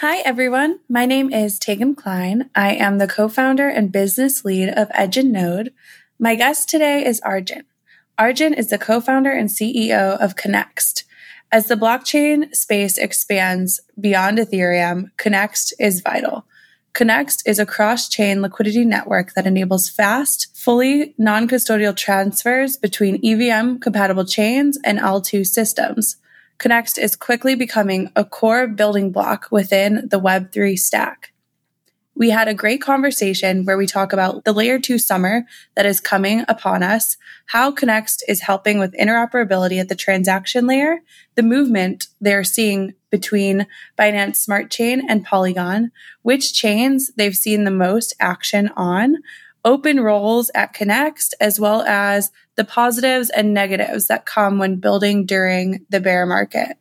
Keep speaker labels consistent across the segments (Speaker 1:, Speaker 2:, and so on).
Speaker 1: Hi, everyone. My name is Tegan Kline. I am the co founder and business lead of Edge and Node. My guest today is Arjun. Arjun is the co founder and CEO of Connext. As the blockchain space expands beyond Ethereum, Connext is vital. Connext is a cross chain liquidity network that enables fast, fully non custodial transfers between EVM compatible chains and L2 systems. Connext is quickly becoming a core building block within the Web3 stack. We had a great conversation where we talk about the layer two summer that is coming upon us, how Connext is helping with interoperability at the transaction layer, the movement they're seeing between Binance Smart Chain and Polygon, which chains they've seen the most action on, open roles at Connext, as well as the positives and negatives that come when building during the bear market.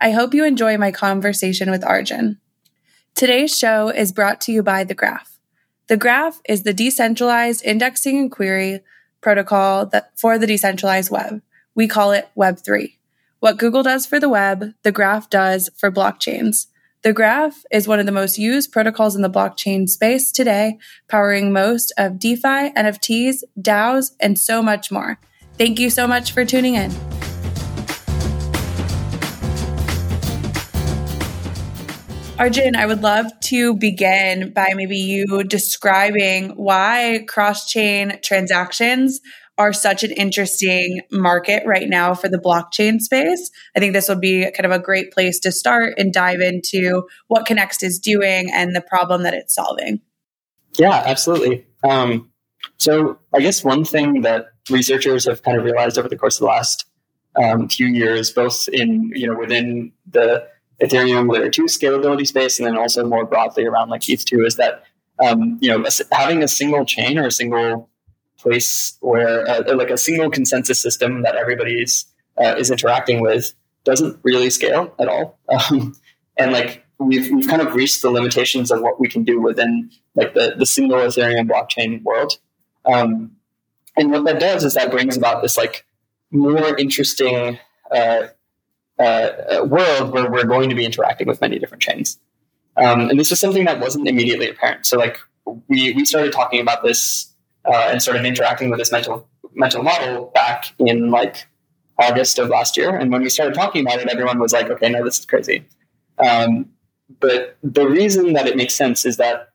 Speaker 1: I hope you enjoy my conversation with Arjun. Today's show is brought to you by The Graph. The Graph is the decentralized indexing and query protocol that for the decentralized web. We call it Web3. What Google does for the web, The Graph does for blockchains. The Graph is one of the most used protocols in the blockchain space today, powering most of DeFi, NFTs, DAOs, and so much more. Thank you so much for tuning in. Arjun, I would love to begin by maybe you describing why cross chain transactions are such an interesting market right now for the blockchain space. I think this would be kind of a great place to start and dive into what Connext is doing and the problem that it's solving.
Speaker 2: Yeah, absolutely. Um, so, I guess one thing that researchers have kind of realized over the course of the last um, few years, both in you know within the Ethereum layer two scalability space, and then also more broadly around like ETH two, is that um, you know having a single chain or a single place where uh, like a single consensus system that everybody's uh, is interacting with doesn't really scale at all. Um, and like we've we've kind of reached the limitations of what we can do within like the, the single Ethereum blockchain world. Um, and what that does is that brings about this like more interesting uh, uh, world where we're going to be interacting with many different chains. Um, and this was something that wasn't immediately apparent. So like we we started talking about this uh, and sort of interacting with this mental mental model back in like August of last year. And when we started talking about it, everyone was like, "Okay, no, this is crazy." Um, but the reason that it makes sense is that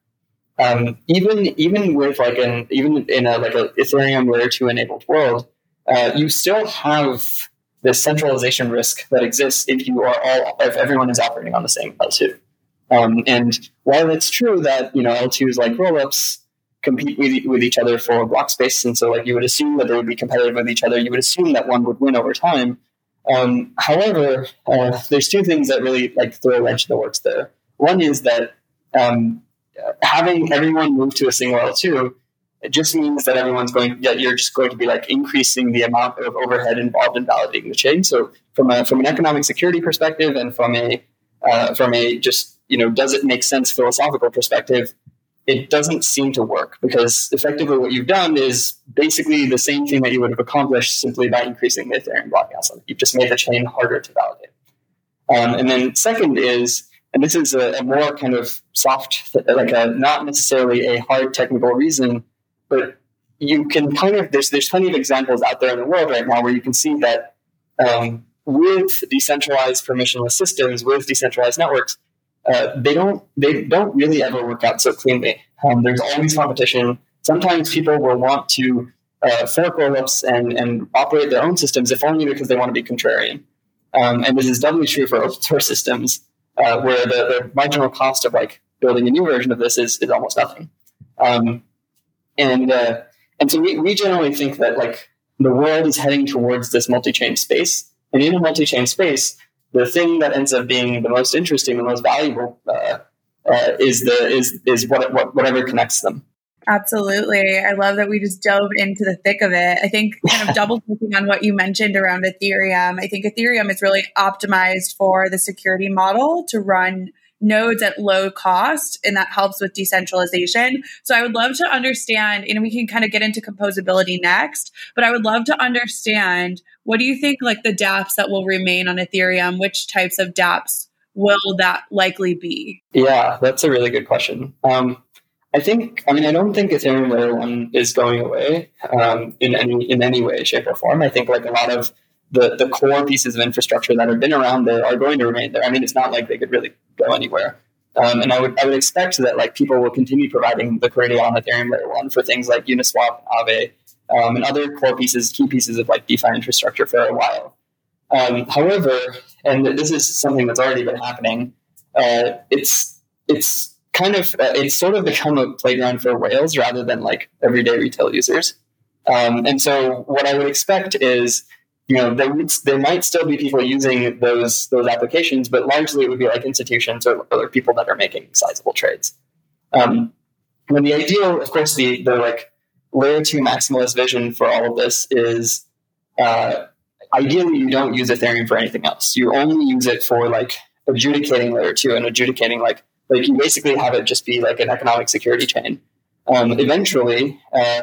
Speaker 2: um, even even with like an even in a like a Ethereum layer two enabled world, uh, you still have this centralization risk that exists if you are all if everyone is operating on the same L two. Um, and while it's true that you know L twos like rollups compete with, with each other for block space. And so like you would assume that they would be competitive with each other. You would assume that one would win over time. Um, however, uh, there's two things that really like throw a wrench in the works there. One is that um, having everyone move to a single L2 it just means that everyone's going that you're just going to be like increasing the amount of overhead involved in validating the chain. So from a from an economic security perspective and from a uh, from a just you know does it make sense philosophical perspective, it doesn't seem to work because effectively what you've done is basically the same thing that you would have accomplished simply by increasing the Ethereum block count. You've just made the chain harder to validate. Um, and then second is, and this is a, a, more kind of soft, like a not necessarily a hard technical reason, but you can kind of there's there's plenty of examples out there in the world right now where you can see that um, with decentralized permissionless systems, with decentralized networks, uh, they don't they don't really ever work out so cleanly. Um, there's always competition. Sometimes people will want to uh, fork rollups and and operate their own systems, if only because they want to be contrarian. Um, and this is doubly true for open source systems, uh, where the, the marginal cost of like building a new version of this is, is almost nothing. Um, and uh, and so we, we generally think that like the world is heading towards this multi-chain space, and in a multi-chain space, the thing that ends up being the most interesting, the most valuable, uh, uh, is the is is what, what whatever connects them.
Speaker 1: Absolutely. I love that we just dove into the thick of it. I think kind of double clicking on what you mentioned around Ethereum, I think Ethereum is really optimized for the security model to run nodes at low cost and that helps with decentralization. So I would love to understand, and we can kind of get into composability next, but I would love to understand what do you think like the dApps that will remain on Ethereum, which types of dApps will that likely be?
Speaker 2: Yeah, that's a really good question. Um, I think, I mean, I don't think Ethereum layer one is going away um, in any in any way, shape, or form. I think like a lot of the the core pieces of infrastructure that have been around there are going to remain there. I mean, it's not like they could really go anywhere. Um, and I would I would expect that like people will continue providing the liquidity on Ethereum layer one for things like Uniswap, Aave, um, and other core pieces, key pieces of like DeFi infrastructure for a while. Um, however, and this is something that's already been happening, uh, it's it's kind of uh, it's sort of become a playground for whales rather than like everyday retail users. Um, and so what I would expect is, you know, there, would, there might still be people using those those applications, but largely it would be like institutions or other people that are making sizable trades. Um, and the ideal, of course, the the like layer two maximalist vision for all of this is uh, ideally you don't use Ethereum for anything else. You only use it for like adjudicating layer two and adjudicating like like you basically have it just be like an economic security chain. Um, eventually, uh,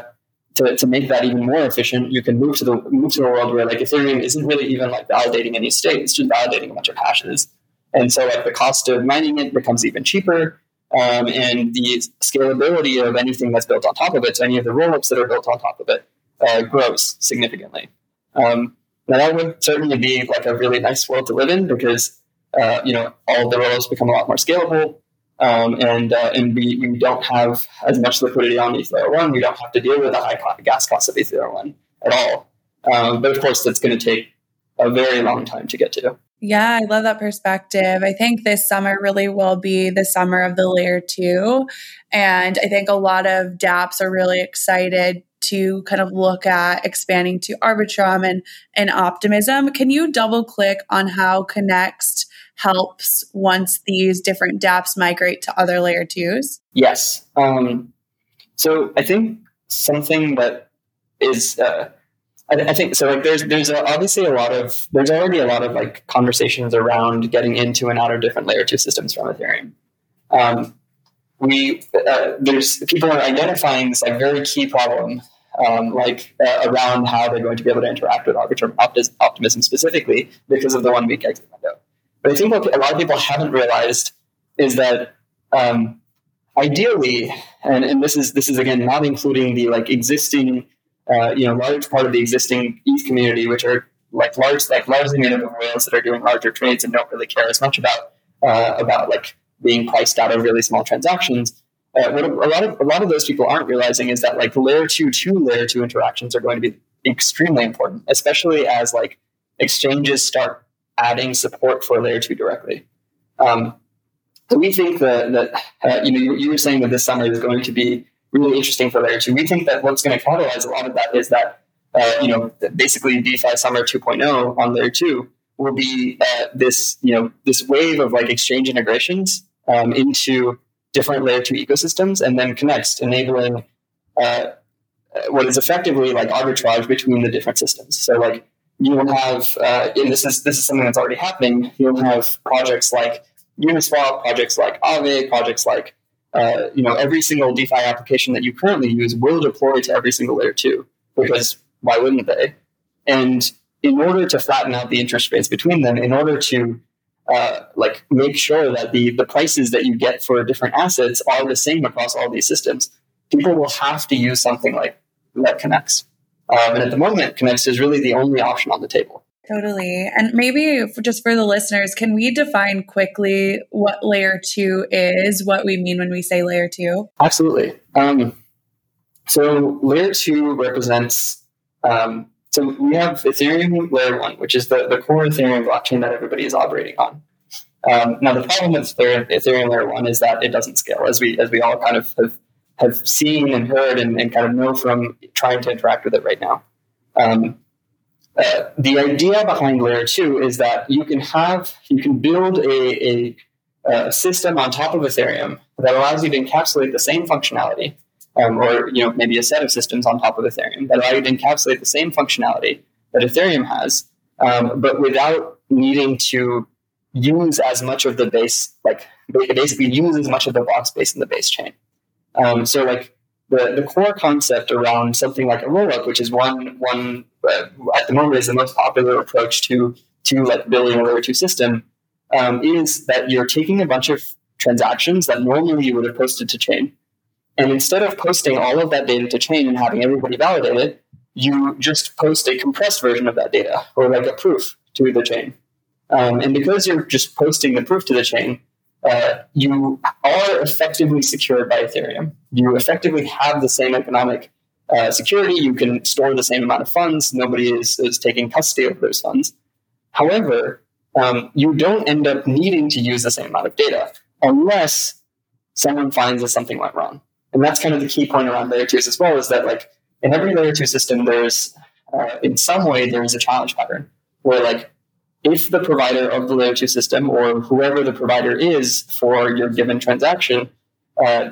Speaker 2: to, to make that even more efficient, you can move to the move to a world where like Ethereum isn't really even like validating any state; it's just validating a bunch of hashes. And so, like the cost of mining it becomes even cheaper, um, and the scalability of anything that's built on top of it, so any of the rollups that are built on top of it, uh, grows significantly. Um, now that would certainly be like a really nice world to live in because uh, you know all the rollups become a lot more scalable. Um, and uh, and we, we don't have as much liquidity on Ether one. We don't have to deal with the high gas cost of Ether one at all. Um, but of course, that's going to take a very long time to get to.
Speaker 1: Yeah, I love that perspective. I think this summer really will be the summer of the layer two. And I think a lot of dApps are really excited to kind of look at expanding to Arbitrum and, and Optimism. Can you double click on how Connext helps once these different dApps migrate to other layer twos?
Speaker 2: Yes. Um, so I think something that is, uh, I, I, think so. Like, there's there's obviously a lot of there's already a lot of like conversations around getting into and out of different layer two systems from Ethereum. Um, we uh, there's people are identifying this like very key problem um, like uh, around how they're going to be able to interact with Arbitrum Optimism specifically because of the one week exit window. But I think what a lot of people haven't realized is that um, ideally, and, and this is this is again not including the like existing, uh, you know, large part of the existing ETH community, which are like large, like largely made up of whales that are doing larger trades and don't really care as much about uh, about like being priced out of really small transactions. Uh, what a, a, lot of a lot of those people aren't realizing is that like layer two to layer two interactions are going to be extremely important, especially as like exchanges start adding support for layer two directly. Um, so we think that, that uh, you know you, you, were saying that this summer is going to be really interesting for layer two. We think that what's going to catalyze a lot of that is that uh, you know basically DeFi Summer 2.0 on layer two will be uh, this you know this wave of like exchange integrations um, into different layer two ecosystems, and then Connext, enabling uh, what is effectively like arbitrage between the different systems. So like you will have, uh, and this is this is something that's already happening. You'll have projects like Uniswap, projects like Aave, projects like uh, you know every single DeFi application that you currently use will deploy to every single layer two because why wouldn't they? And in order to flatten out the interest rates between them, in order to uh, like make sure that the the prices that you get for different assets are the same across all these systems, people will have to use something like that Connext. Um, and at the moment, Connext is really the only option on the table.
Speaker 1: Totally. And maybe for, just for the listeners, can we define quickly what layer two is, what we mean when we say layer two?
Speaker 2: Absolutely. Um, so layer two represents, um, so we have Ethereum layer one, which is the, the core Ethereum blockchain that everybody is operating on. Um, now the problem with Ethereum layer one is that it doesn't scale, as we as we all kind of have, have seen and heard and, and kind of know from trying to interact with it right now. Um, uh, the idea behind layer two is that you can have you can build a, a, a, system on top of Ethereum that allows you to encapsulate the same functionality, um, or you know maybe a set of systems on top of Ethereum that allow you to encapsulate the same functionality that Ethereum has, um, but without needing to use as much of the base, like basically use as much of the block space in the base chain. Um, so like the, the core concept around something like a rollup, which is one one uh, at the moment is the most popular approach to to like building a layer two system, um, is that you're taking a bunch of transactions that normally you would have posted to chain, and instead of posting all of that data to chain and having everybody validate it, you just post a compressed version of that data or like a proof to the chain. Um, and because you're just posting the proof to the chain, uh, you are effectively secured by Ethereum. You effectively have the same economic uh, security. You can store the same amount of funds. Nobody is, is taking custody of those funds. However, um, you don't end up needing to use the same amount of data unless someone finds that something went wrong. And that's kind of the key point around layer twos as well is that like in every layer two system, there's uh, in some way there is a challenge pattern where like if the provider of the layer two system or whoever the provider is for your given transaction uh,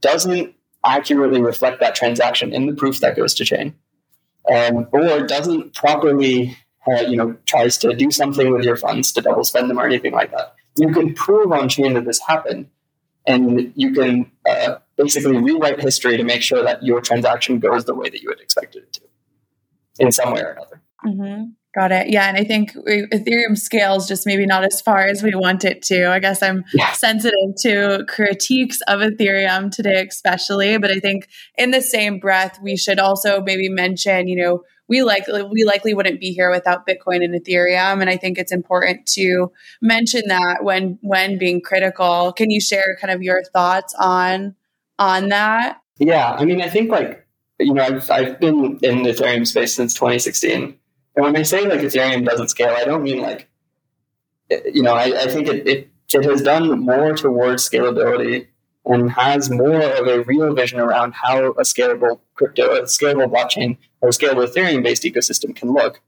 Speaker 2: doesn't accurately reflect that transaction in the proof that goes to chain, um, or doesn't properly, uh, you know, tries to do something with your funds to double spend them or anything like that, you can prove on chain that this happened, and you can uh, basically rewrite history to make sure that your transaction goes the way that you had expected it to, in some way or another.
Speaker 1: Mm-hmm. Got it. Yeah. And I think Ethereum scales just maybe not as far as we want it to. I guess I'm yeah. sensitive to critiques of Ethereum today, especially. But I think in the same breath, we should also maybe mention, you know, we likely we likely wouldn't be here without Bitcoin and Ethereum. And I think it's important to mention that when when being critical. Can you share kind of your thoughts on on that?
Speaker 2: Yeah. I mean, I think like, you know, I've, I've been in the Ethereum space since 2016 and when I say like Ethereum doesn't scale, I don't mean like, you know, I, I think it, it, it has done more towards scalability and has more of a real vision around how a scalable crypto, a scalable blockchain, or a scalable Ethereum based ecosystem can look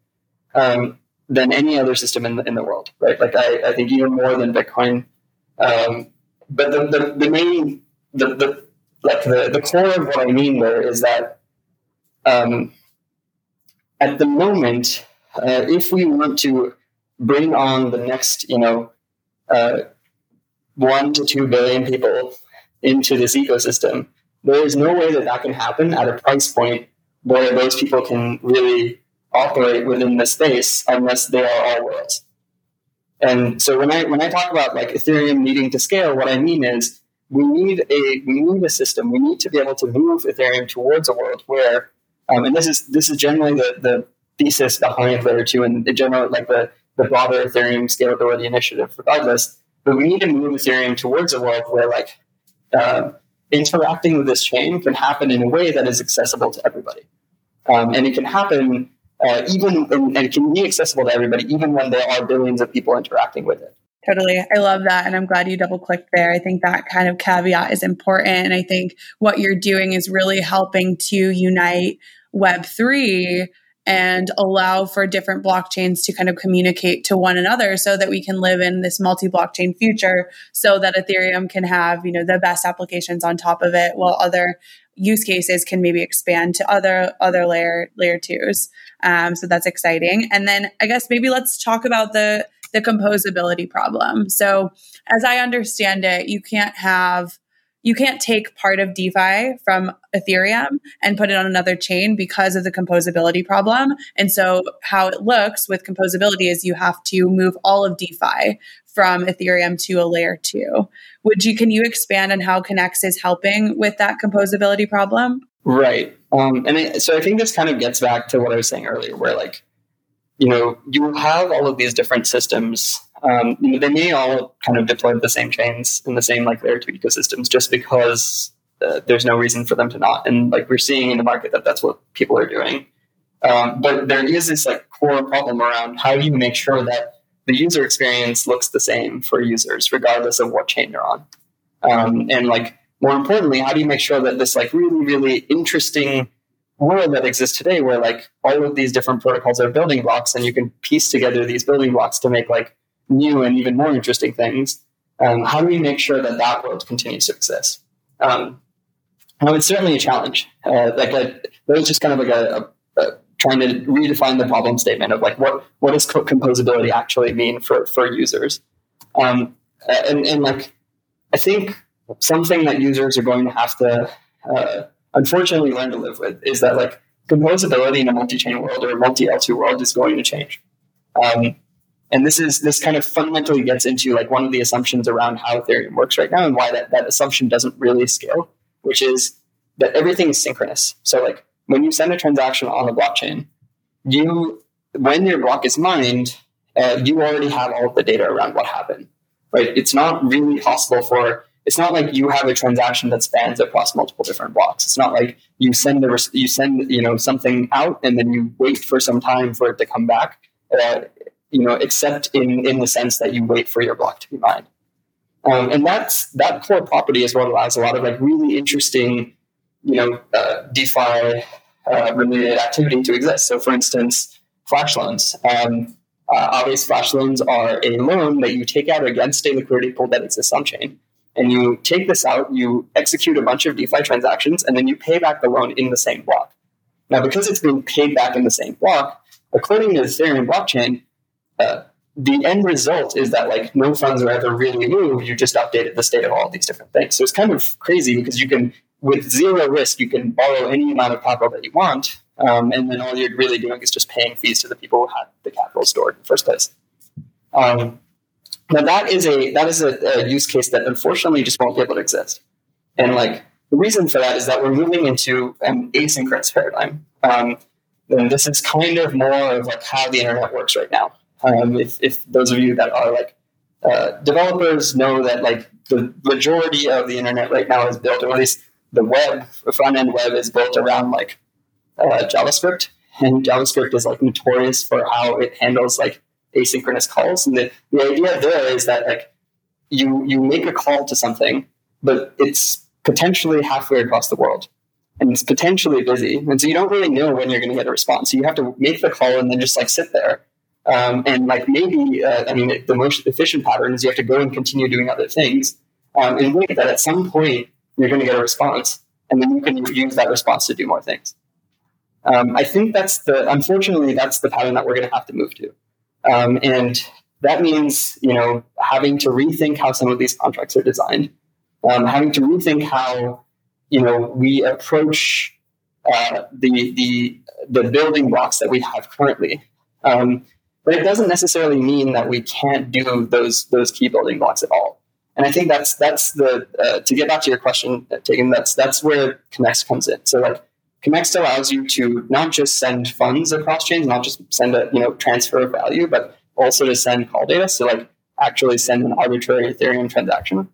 Speaker 2: um, than any other system in the, in the world, right? Like, I, I think even more than Bitcoin. Um, but the, the, the main, the, the, like the, the core of what I mean there is that um, at the moment, uh, if we want to bring on the next, you know, uh, one to two billion people into this ecosystem, there is no way that that can happen at a price point where those people can really operate within the space unless they are all worlds. And so when I when I talk about like Ethereum needing to scale, what I mean is we need a we need a system. We need to be able to move Ethereum towards a world where um, and this is this is generally the, the thesis behind layer two and the general like the, the broader Ethereum scalability initiative regardless. But we need to move Ethereum towards a world where like uh, interacting with this chain can happen in a way that is accessible to everybody. Um, and it can happen uh, even and it can be accessible to everybody even when there are billions of people interacting with it.
Speaker 1: Totally. I love that. And I'm glad you double clicked there. I think that kind of caveat is important. And I think what you're doing is really helping to unite Web3 and allow for different blockchains to kind of communicate to one another so that we can live in this multi-blockchain future so that ethereum can have you know the best applications on top of it while other use cases can maybe expand to other other layer layer twos um, so that's exciting and then i guess maybe let's talk about the the composability problem so as i understand it you can't have you can't take part of DeFi from Ethereum and put it on another chain because of the composability problem. And so, how it looks with composability is you have to move all of DeFi from Ethereum to a layer two. Would you can you expand on how Connext is helping with that composability problem?
Speaker 2: Right. Um, and I, so I think this kind of gets back to what I was saying earlier, where like you know, you have all of these different systems. Um, they may all kind of deploy the same chains in the same like layer two ecosystems, just because uh, there's no reason for them to not. And like we're seeing in the market that that's what people are doing. Um, but there is this like core problem around how do you make sure that the user experience looks the same for users, regardless of what chain you're on. Um, and like more importantly, how do you make sure that this like really, really interesting world that exists today where like all of these different protocols are building blocks and you can piece together these building blocks to make like new and even more interesting things. Um, how do we make sure that that world continues to exist? Um, it's certainly a challenge. Uh, like, that was just kind of like a, a, a, trying to redefine the problem statement of like what what does composability actually mean for for users, um, and and like I think something that users are going to have to uh, unfortunately learn to live with is that like composability in a multi-chain world or a multi-L2 world is going to change. Um, and this is this kind of fundamentally gets into like one of the assumptions around how Ethereum works right now and why that, that assumption doesn't really scale, which is that everything is synchronous. So like when you send a transaction on the blockchain, you when your block is mined, uh, you already have all of the data around what happened. Right? It's not really possible for it's not like you have a transaction that spans across multiple different blocks. It's not like you send the you send you know something out and then you wait for some time for it to come back. Uh, you know, except in in the sense that you wait for your block to be mined. Um, and that's that core property is what allows a lot of like really interesting, you know, uh, DeFi uh, related activity to exist. So, for instance, flash loans. Um, uh, obvious flash loans are a loan that you take out against a liquidity pool that exists on chain and you take this out, you execute a bunch of DeFi transactions, and then you pay back the loan in the same block. Now, because it's being paid back in the same block, according to the Ethereum blockchain, uh, the end result is that like no funds are ever really moved. You just updated the state of all these different things. So it's kind of crazy because you can, with zero risk, you can borrow any amount of capital that you want, um, and then all you're really doing is just paying fees to the people who had the capital stored in the first place. Um, now that is a that is a, a, use case that unfortunately just won't be able to exist. And like the reason for that is that we're moving into an asynchronous paradigm. Um, and this is kind of more of like how the internet works right now. Um, if, if those of you that are like uh, developers know that like the majority of the internet right now is built, or at least the web, the front end web is built around like uh, JavaScript, and JavaScript is like notorious for how it handles like asynchronous calls. And the, the idea there is that like you you make a call to something, but it's potentially halfway across the world. And it's potentially busy. And so you don't really know when you're going to get a response. So you have to make the call and then just like sit there. Um, and like maybe, uh, I mean, the most efficient pattern is you have to go and continue doing other things um, and wait that at some point you're going to get a response. And then you can use that response to do more things. Um, I think that's the, unfortunately, that's the pattern that we're going to have to move to. Um, and that means, you know, having to rethink how some of these contracts are designed, um, having to rethink how, you know, we approach uh, the, the, the building blocks that we have currently. Um, but it doesn't necessarily mean that we can't do those, those key building blocks at all. And I think that's that's the uh, to get back to your question, Tegan. That's that's where Connext comes in. So like Connext allows you to not just send funds across chains, not just send a you know transfer of value, but also to send call data. So like actually send an arbitrary Ethereum transaction.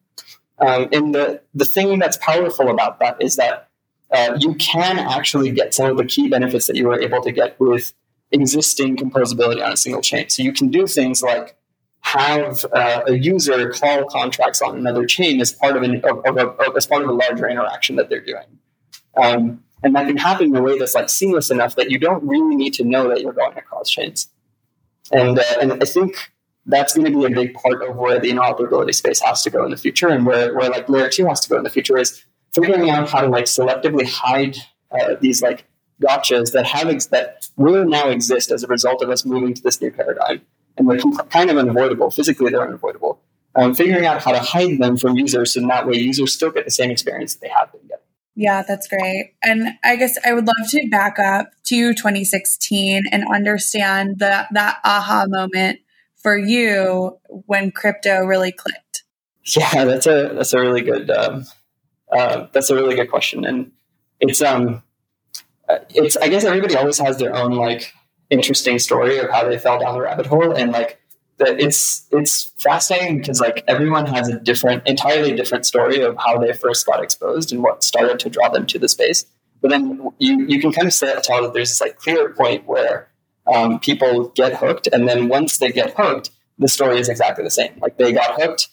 Speaker 2: Um, and the the thing that's powerful about that is that uh, you can actually get some of the key benefits that you were able to get with existing composability on a single chain. So you can do things like have uh, a user call contracts on another chain as part of, an, of, of, of, as part of a larger interaction that they're doing. Um, and that can happen in a way that's like seamless enough that you don't really need to know that you're going across chains. And, uh, and I think that's going to be a big part of where the interoperability space has to go in the future and where, where like layer two has to go in the future is figuring out how to like selectively hide uh, these like gotchas that have ex- that will now exist as a result of us moving to this new paradigm. And they're kind of unavoidable. Physically, they're unavoidable. Um, figuring out how to hide them from users so that way users still get the same experience that they have been getting.
Speaker 1: Yeah, that's great. And I guess I would love to back up to 2016 and understand the, that aha moment for you when crypto really clicked.
Speaker 2: Yeah, that's a that's a really good um, uh, that's a really good question, and it's um it's I guess everybody always has their own like interesting story of how they fell down the rabbit hole and like that it's it's fascinating because like everyone has a different entirely different story of how they first got exposed and what started to draw them to the space. But then you you can kind of say, tell that there's this like clear point where um, people get hooked. And then once they get hooked the story is exactly the same. Like they got hooked.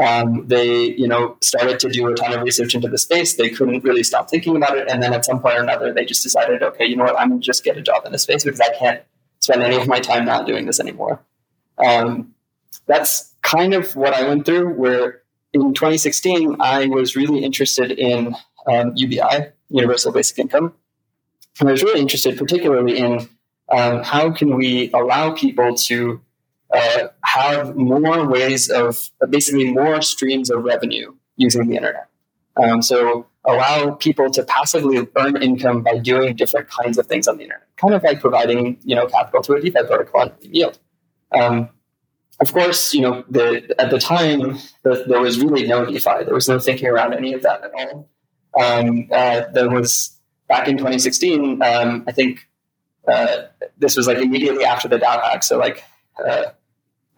Speaker 2: Um, they you know started to do a ton of research into the space. They couldn't really stop thinking about it. And then at some point or another they just decided okay you know what? I'm just get a job in the space because i can't spend any of my time not doing this anymore um, that's kind of what i went through where in 2016 i was really interested in um, ubi universal basic income and i was really interested particularly in um, how can we allow people to uh, have more ways of basically more streams of revenue using the internet. Um, so allow people to passively earn income by doing different kinds of things on the internet, kind of like providing you know capital to a DeFi protocol and yield. Um, of course, you know the, at the time the, there was really no DeFi. There was no thinking around any of that at all. Um, uh, there was back in 2016. Um, I think uh, this was like immediately after the DAO hack. So like uh,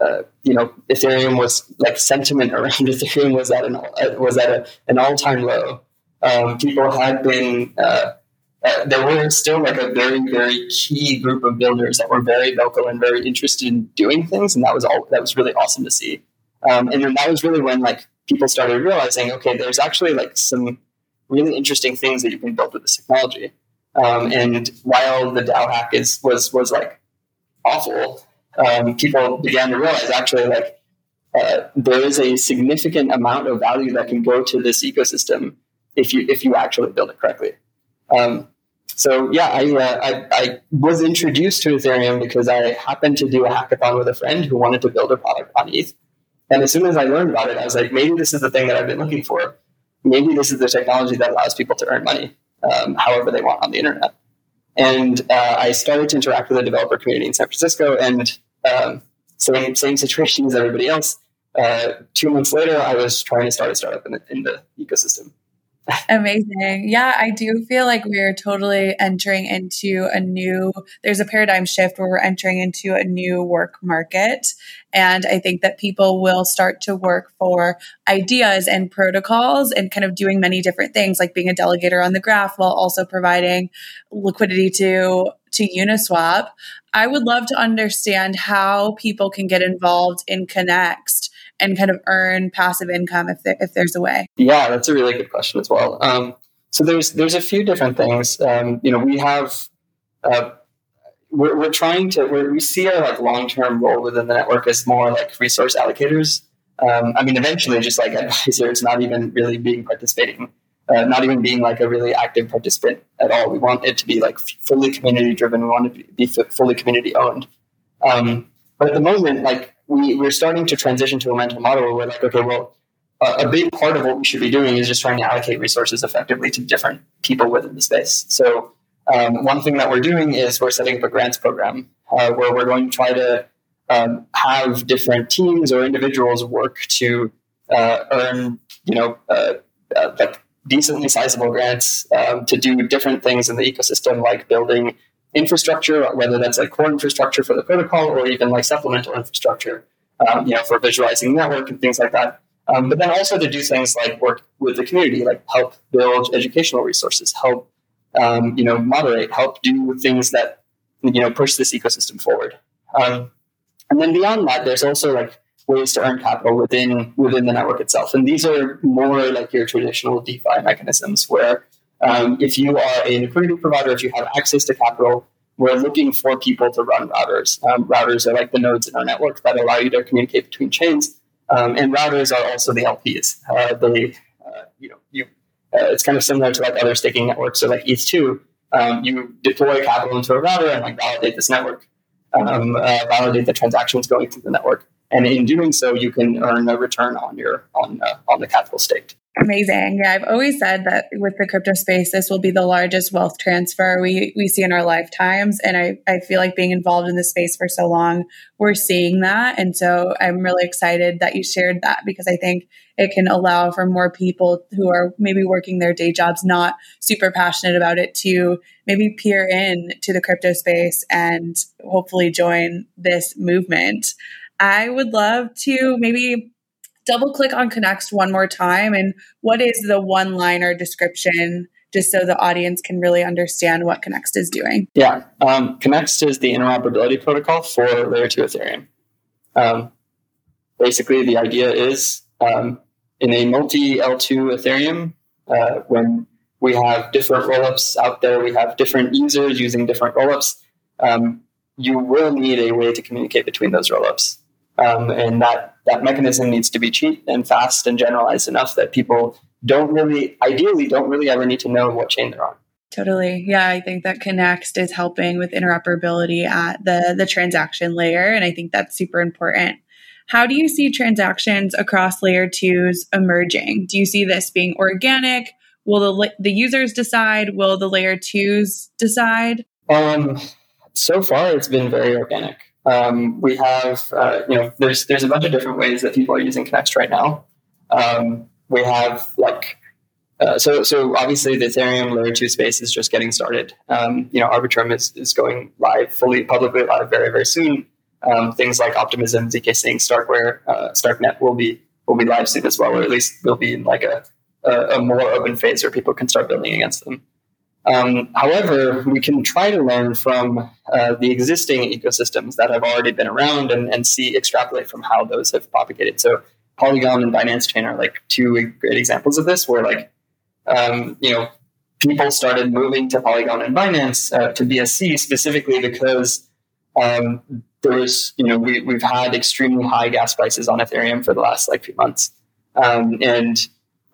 Speaker 2: uh, you know, Ethereum was like sentiment around Ethereum was at an uh, was at an all time low. Um, people had been uh, there were still like a very very key group of builders that were very vocal and very interested in doing things, and that was all that was really awesome to see. Um, and then that was really when like people started realizing, okay, there's actually like some really interesting things that you can build with this technology. Um, and while the DAO hack is was was like awful, um, people began to realize actually like uh, there is a significant amount of value that can go to this ecosystem if you if you actually build it correctly. Um, so yeah, I, uh, I, I was introduced to Ethereum because I happened to do a hackathon with a friend who wanted to build a product on ETH. And as soon as I learned about it, I was like, maybe this is the thing that I've been looking for. Maybe this is the technology that allows people to earn money um, however they want on the internet. And uh, I started to interact with the developer community in San Francisco, and um, same same situation as everybody else. Uh, two months later, I was trying to start a startup in the, in the ecosystem.
Speaker 1: Amazing. Yeah, I do feel like we're totally entering into a new, there's a paradigm shift where we're entering into a new work market. And I think that people will start to work for ideas and protocols and kind of doing many different things, like being a delegator on the graph while also providing liquidity to to Uniswap. I would love to understand how people can get involved in Connext and kind of earn passive income if there, if there's a way?
Speaker 2: Yeah, that's a really good question as well. Um, so there's there's a few different things. Um, you know, we have uh, we're, we're trying to we're, we see our like long term role within the network as more like resource allocators. Um, I mean, eventually, just like advisors, not even really being participating, uh, not even being like a really active participant at all. We want it to be like fully community driven. We want it to be fully community owned. Um, but at the moment, like we, we're starting to transition to a mental model where we're like, okay, well, uh, a big part of what we should be doing is just trying to allocate resources effectively to different people within the space. So um, one thing that we're doing is we're setting up a grants program uh, where we're going to try to um, have different teams or individuals work to uh, earn, you know, uh, uh, like decently sizable grants um, to do different things in the ecosystem, like building infrastructure, whether that's like core infrastructure for the protocol or even like supplemental infrastructure, um, you know, for visualizing network and things like that. Um, but then also to do things like work with the community, like help build educational resources, help um, you know moderate, help do things that you know push this ecosystem forward. Um, and then beyond that, there's also like ways to earn capital within within the network itself, and these are more like your traditional DeFi mechanisms where um, if you are a liquidity provider, if you have access to capital, we're looking for people to run routers. Um, routers are like the nodes in our network that allow you to communicate between chains, um, and routers are also the LPs. Uh, they, uh, you know, you. Uh, it's kind of similar to like other staking networks. So like ETH2, um, you deploy capital into a router and like validate this network, um, uh, validate the transactions going through the network, and in doing so, you can earn a return on your on uh, on the capital staked.
Speaker 1: Amazing. Yeah, I've always said that with the crypto space, this will be the largest wealth transfer we, we see in our lifetimes. And I, I feel like being involved in this space for so long, we're seeing that. And so I'm really excited that you shared that because I think it can allow for more people who are maybe working their day jobs, not super passionate about it, to maybe peer in to the crypto space and hopefully join this movement. I would love to maybe double click on Connext one more time. And what is the one liner description just so the audience can really understand what Connext is doing?
Speaker 2: Yeah, um, Connext is the interoperability protocol for Layer 2 Ethereum. Um, basically, the idea is um, in a multi L2 Ethereum, uh, when we have different rollups out there, we have different users using different rollups, um, you will need a way to communicate between those rollups. Um, and that, that mechanism needs to be cheap and fast and generalized enough that people don't really, ideally, don't really ever need to know what chain they're on.
Speaker 1: Totally. Yeah, I think that Connext is helping with interoperability at the the transaction layer and I think that's super important. How do you see transactions across layer 2s emerging? Do you see this being organic? Will the the users decide? Will the layer 2s decide?
Speaker 2: Um so far it's been very organic. Um, we have, uh, you know, there's there's a bunch of different ways that people are using Connext right now. Um, we have like uh, so, so obviously the Ethereum layer two space is just getting started. Um, you know, Arbitrum is, is going live, fully publicly live very, very soon. Um, things like Optimism, zkSync, Starkware, uh, Starknet will be will be live soon as well, or at least will be in like a, a, a more open phase where people can start building against them. Um, however, we can try to learn from uh, the existing ecosystems that have already been around and, and see extrapolate from how those have propagated. So Polygon and Binance Chain are like two great examples of this, where like um, you know people started moving to Polygon and Binance uh, to BSC specifically because um, there was you know we, we've had extremely high gas prices on Ethereum for the last like few months, um, and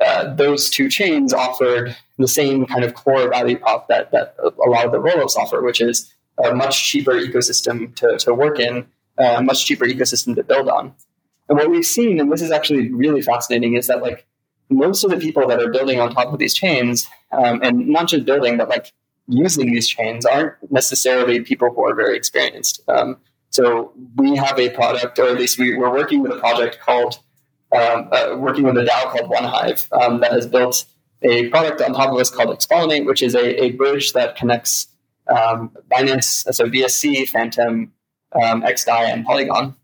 Speaker 2: uh, those two chains offered the same kind of core value prop that that a lot of the rollups offer, which is a much cheaper ecosystem to, to work in, a much cheaper ecosystem to build on. And what we've seen, and this is actually really fascinating, is that like most of the people that are building on top of these chains, um, and not just building, but like using these chains, aren't necessarily people who are very experienced. Um, so we have a product, or at least we, are working with a project called, um, uh, working with a DAO called 1Hive um, that has built a product on top of us called xPollinate, which is a, a bridge that connects um, Binance, so BSC, Fantom, um, xDai, and Polygon.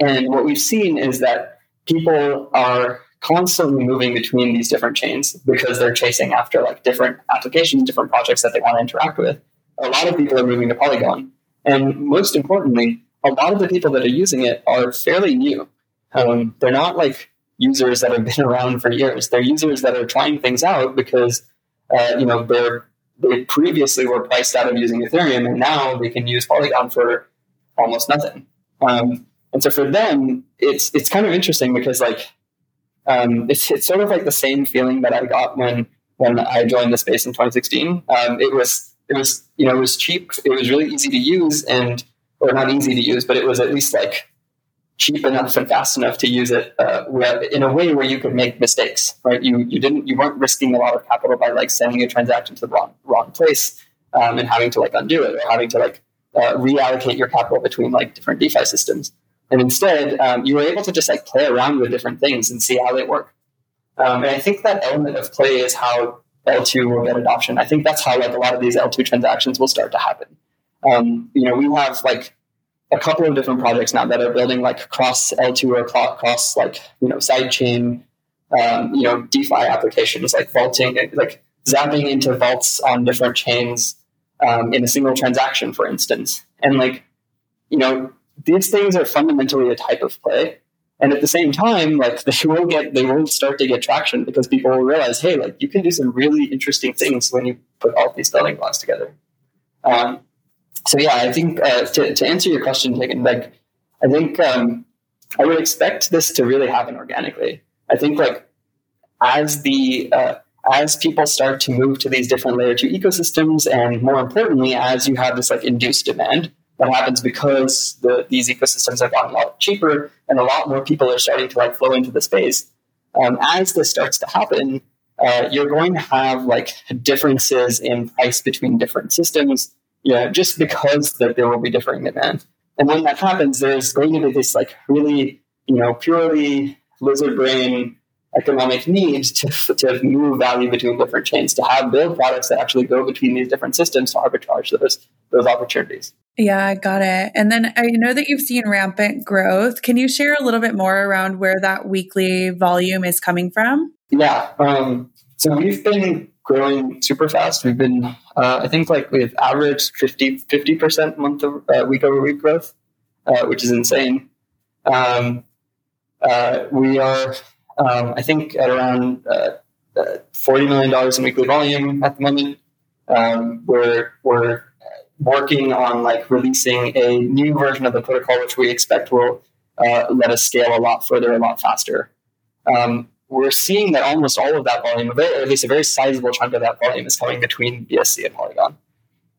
Speaker 2: And what we've seen is that people are constantly moving between these different chains because they're chasing after like different applications, different projects that they want to interact with. A lot of people are moving to Polygon. And most importantly, a lot of the people that are using it are fairly new. Um, they're not like users that have been around for years. They're users that are trying things out because, uh, you know, they previously were priced out of using Ethereum and now they can use Polygon for almost nothing. Um, and so for them, it's it's kind of interesting because like um, it's it's sort of like the same feeling that I got when when I joined the space in 2016. Um, it was it was you know it was cheap. It was really easy to use and or not easy to use, but it was at least like cheap enough and fast enough to use it uh, in a way where you could make mistakes. Right? You you didn't you weren't risking a lot of capital by like sending a transaction to the wrong wrong place um, and having to like undo it or having to like uh, reallocate your capital between like different DeFi systems. And instead, um, you were able to just like play around with different things and see how they work. Um, and I think that element of play is how L2 will get adoption. I think that's how like a lot of these L2 transactions will start to happen. Um, you know, we have like a couple of different projects now that are building like cross L2 or cross like you know sidechain, um, you know DeFi applications like vaulting, like zapping into vaults on different chains um, in a single transaction, for instance. And like you know these things are fundamentally a type of play. And at the same time, like they will get, they will start to get traction because people will realize, hey, like you can do some really interesting things when you put all these building blocks together. Um, so yeah, I think uh, to, to answer your question, like I think um, I would expect this to really happen organically. I think like as the uh, as people start to move to these different layer two ecosystems, and more importantly, as you have this like induced demand, that happens because the, these ecosystems have gotten a lot cheaper and a lot more people are starting to like flow into the space. Um, as this starts to happen, uh, you're going to have like differences in price between different systems, you know, just because that there will be differing demand. And when that happens, there's going to be this like really, you know, purely lizard brain economic need to, to move value between different chains, to have build products that actually go between these different systems to arbitrage those those opportunities.
Speaker 1: Yeah, I got it. And then I know that you've seen rampant growth. Can you share a little bit more around where that weekly volume is coming from?
Speaker 2: Yeah. Um, so we've been growing super fast. We've been, uh, I think, like we've averaged 50 percent month of, uh, week over week growth, uh, which is insane. Um, uh, we are, um, I think, at around uh, uh, forty million dollars in weekly volume at the moment. Um, we're we're working on like releasing a new version of the protocol, which we expect will let us scale a lot further, a lot faster. Um, we're seeing that almost all of that volume, or at least a very sizable chunk of that volume, is coming between BSC and Polygon.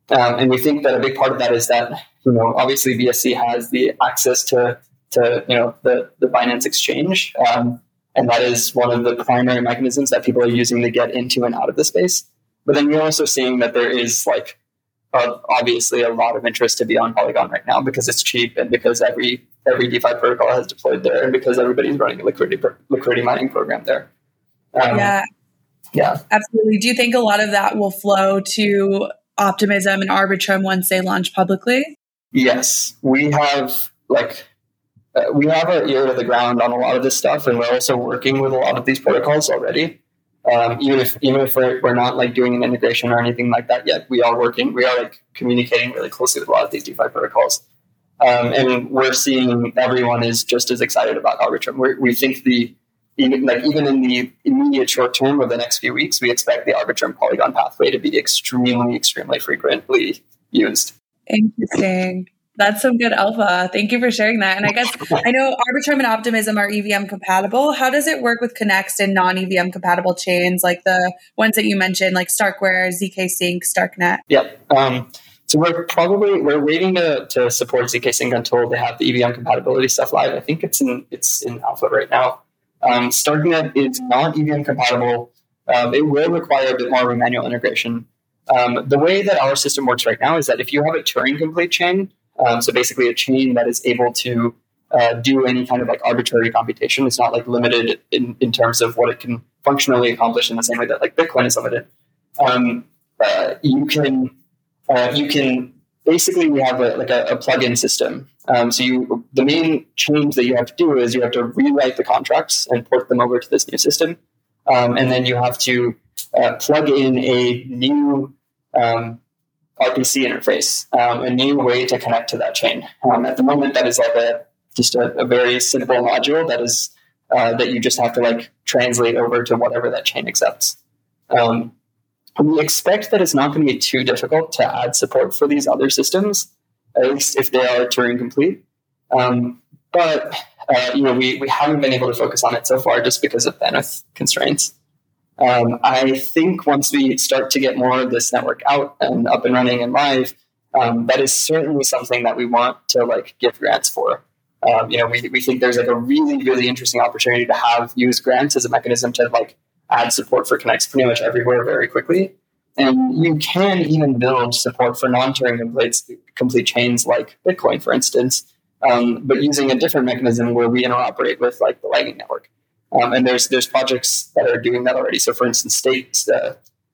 Speaker 2: Um, and we think that a big part of that is that you know obviously BSC has the access to to you know the the Binance exchange, um, and that is one of the primary mechanisms that people are using to get into and out of the space. But then you're also seeing that there is like uh, obviously a lot of interest to be on Polygon right now because it's cheap and because every every DeFi protocol has deployed there and because everybody's running a liquidity liquidity mining program there.
Speaker 1: Um, yeah,
Speaker 2: yeah,
Speaker 1: absolutely. Do you think a lot of that will flow to Optimism and Arbitrum once they launch publicly?
Speaker 2: Yes, we have like uh, we have our ear to the ground on a lot of this stuff, and we're also working with a lot of these protocols already. Um, even if even if we're, we're not like doing an integration or anything like that yet, we are working. We are like communicating really closely with a lot of these DeFi protocols, um, and we're seeing everyone is just as excited about Arbitrum. We're, we think the even like even in the immediate short term of the next few weeks, we expect the Arbitrum Polygon pathway to be extremely extremely frequently used.
Speaker 1: Interesting. That's some good alpha. Thank you for sharing that. And I guess I know Arbitrum and Optimism are EVM compatible. How does it work with Connext and non EVM compatible chains like the ones that you mentioned, like Starkware, zkSync, Starknet?
Speaker 2: Yep. Um, so we're probably we're waiting to, to support zkSync until they have the EVM compatibility stuff live. I think it's in it's in alpha right now. Um, Starknet is not EVM compatible. Um, it will require a bit more of a manual integration. Um, the way that our system works right now is that if you have a Turing complete chain, um, so basically, a chain that is able to uh, do any kind of like arbitrary computation. It's not like limited in, in terms of what it can functionally accomplish in the same way that like Bitcoin is limited. Um, uh, you can uh, you can basically we have a, like a, a plug-in system. Um, so you the main change that you have to do is you have to rewrite the contracts and port them over to this new system, um, and then you have to uh, plug in a new um, RPC interface, um, a new way to connect to that chain. Um, at the moment, that is like a just a, a very simple module that is uh, that you just have to like translate over to whatever that chain accepts. Um, we expect that it's not going to be too difficult to add support for these other systems, at least if they are Turing complete. Um, but uh, you know, we, we haven't been able to focus on it so far just because of bandwidth constraints. Um, I think once we start to get more of this network out and up and running and live, um, that is certainly something that we want to like give grants for. Um, you know, we, we think there's like a really, really interesting opportunity to have use grants as a mechanism to like add support for Connext pretty much everywhere very quickly. And you can even build support for non-Turing complete, complete chains like Bitcoin, for instance, um, but using a different mechanism where we interoperate with like the Lightning Network. Um, and there's there's projects that are doing that already. So, for instance, State uh,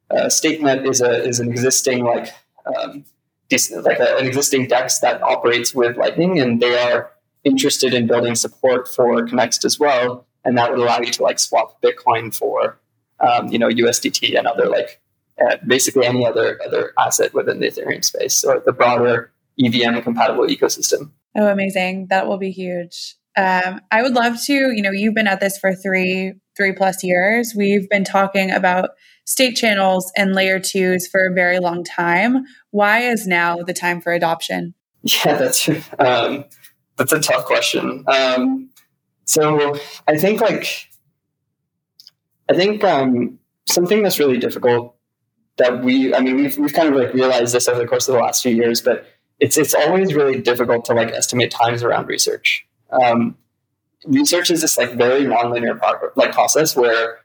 Speaker 2: uh, StateNet is a is an existing like um, like a, an existing DEX that operates with Lightning, and they are interested in building support for Connext as well, and that would allow you to like swap Bitcoin for um, you know USDT and other like uh, basically any other other asset within the Ethereum space, or the broader EVM compatible ecosystem.
Speaker 1: Oh, amazing! That will be huge. Um, I would love to, you know, you've been at this for three, three plus years. We've been talking about state channels and layer twos for a very long time. Why is now the time for adoption?
Speaker 2: Yeah, that's um, that's a tough question. Um, so I think like I think um, something that's really difficult that we I mean we've we've kind of like realized this over the course of the last few years, but it's it's always really difficult to like estimate times around research. Um, research is this like very nonlinear pro- like process where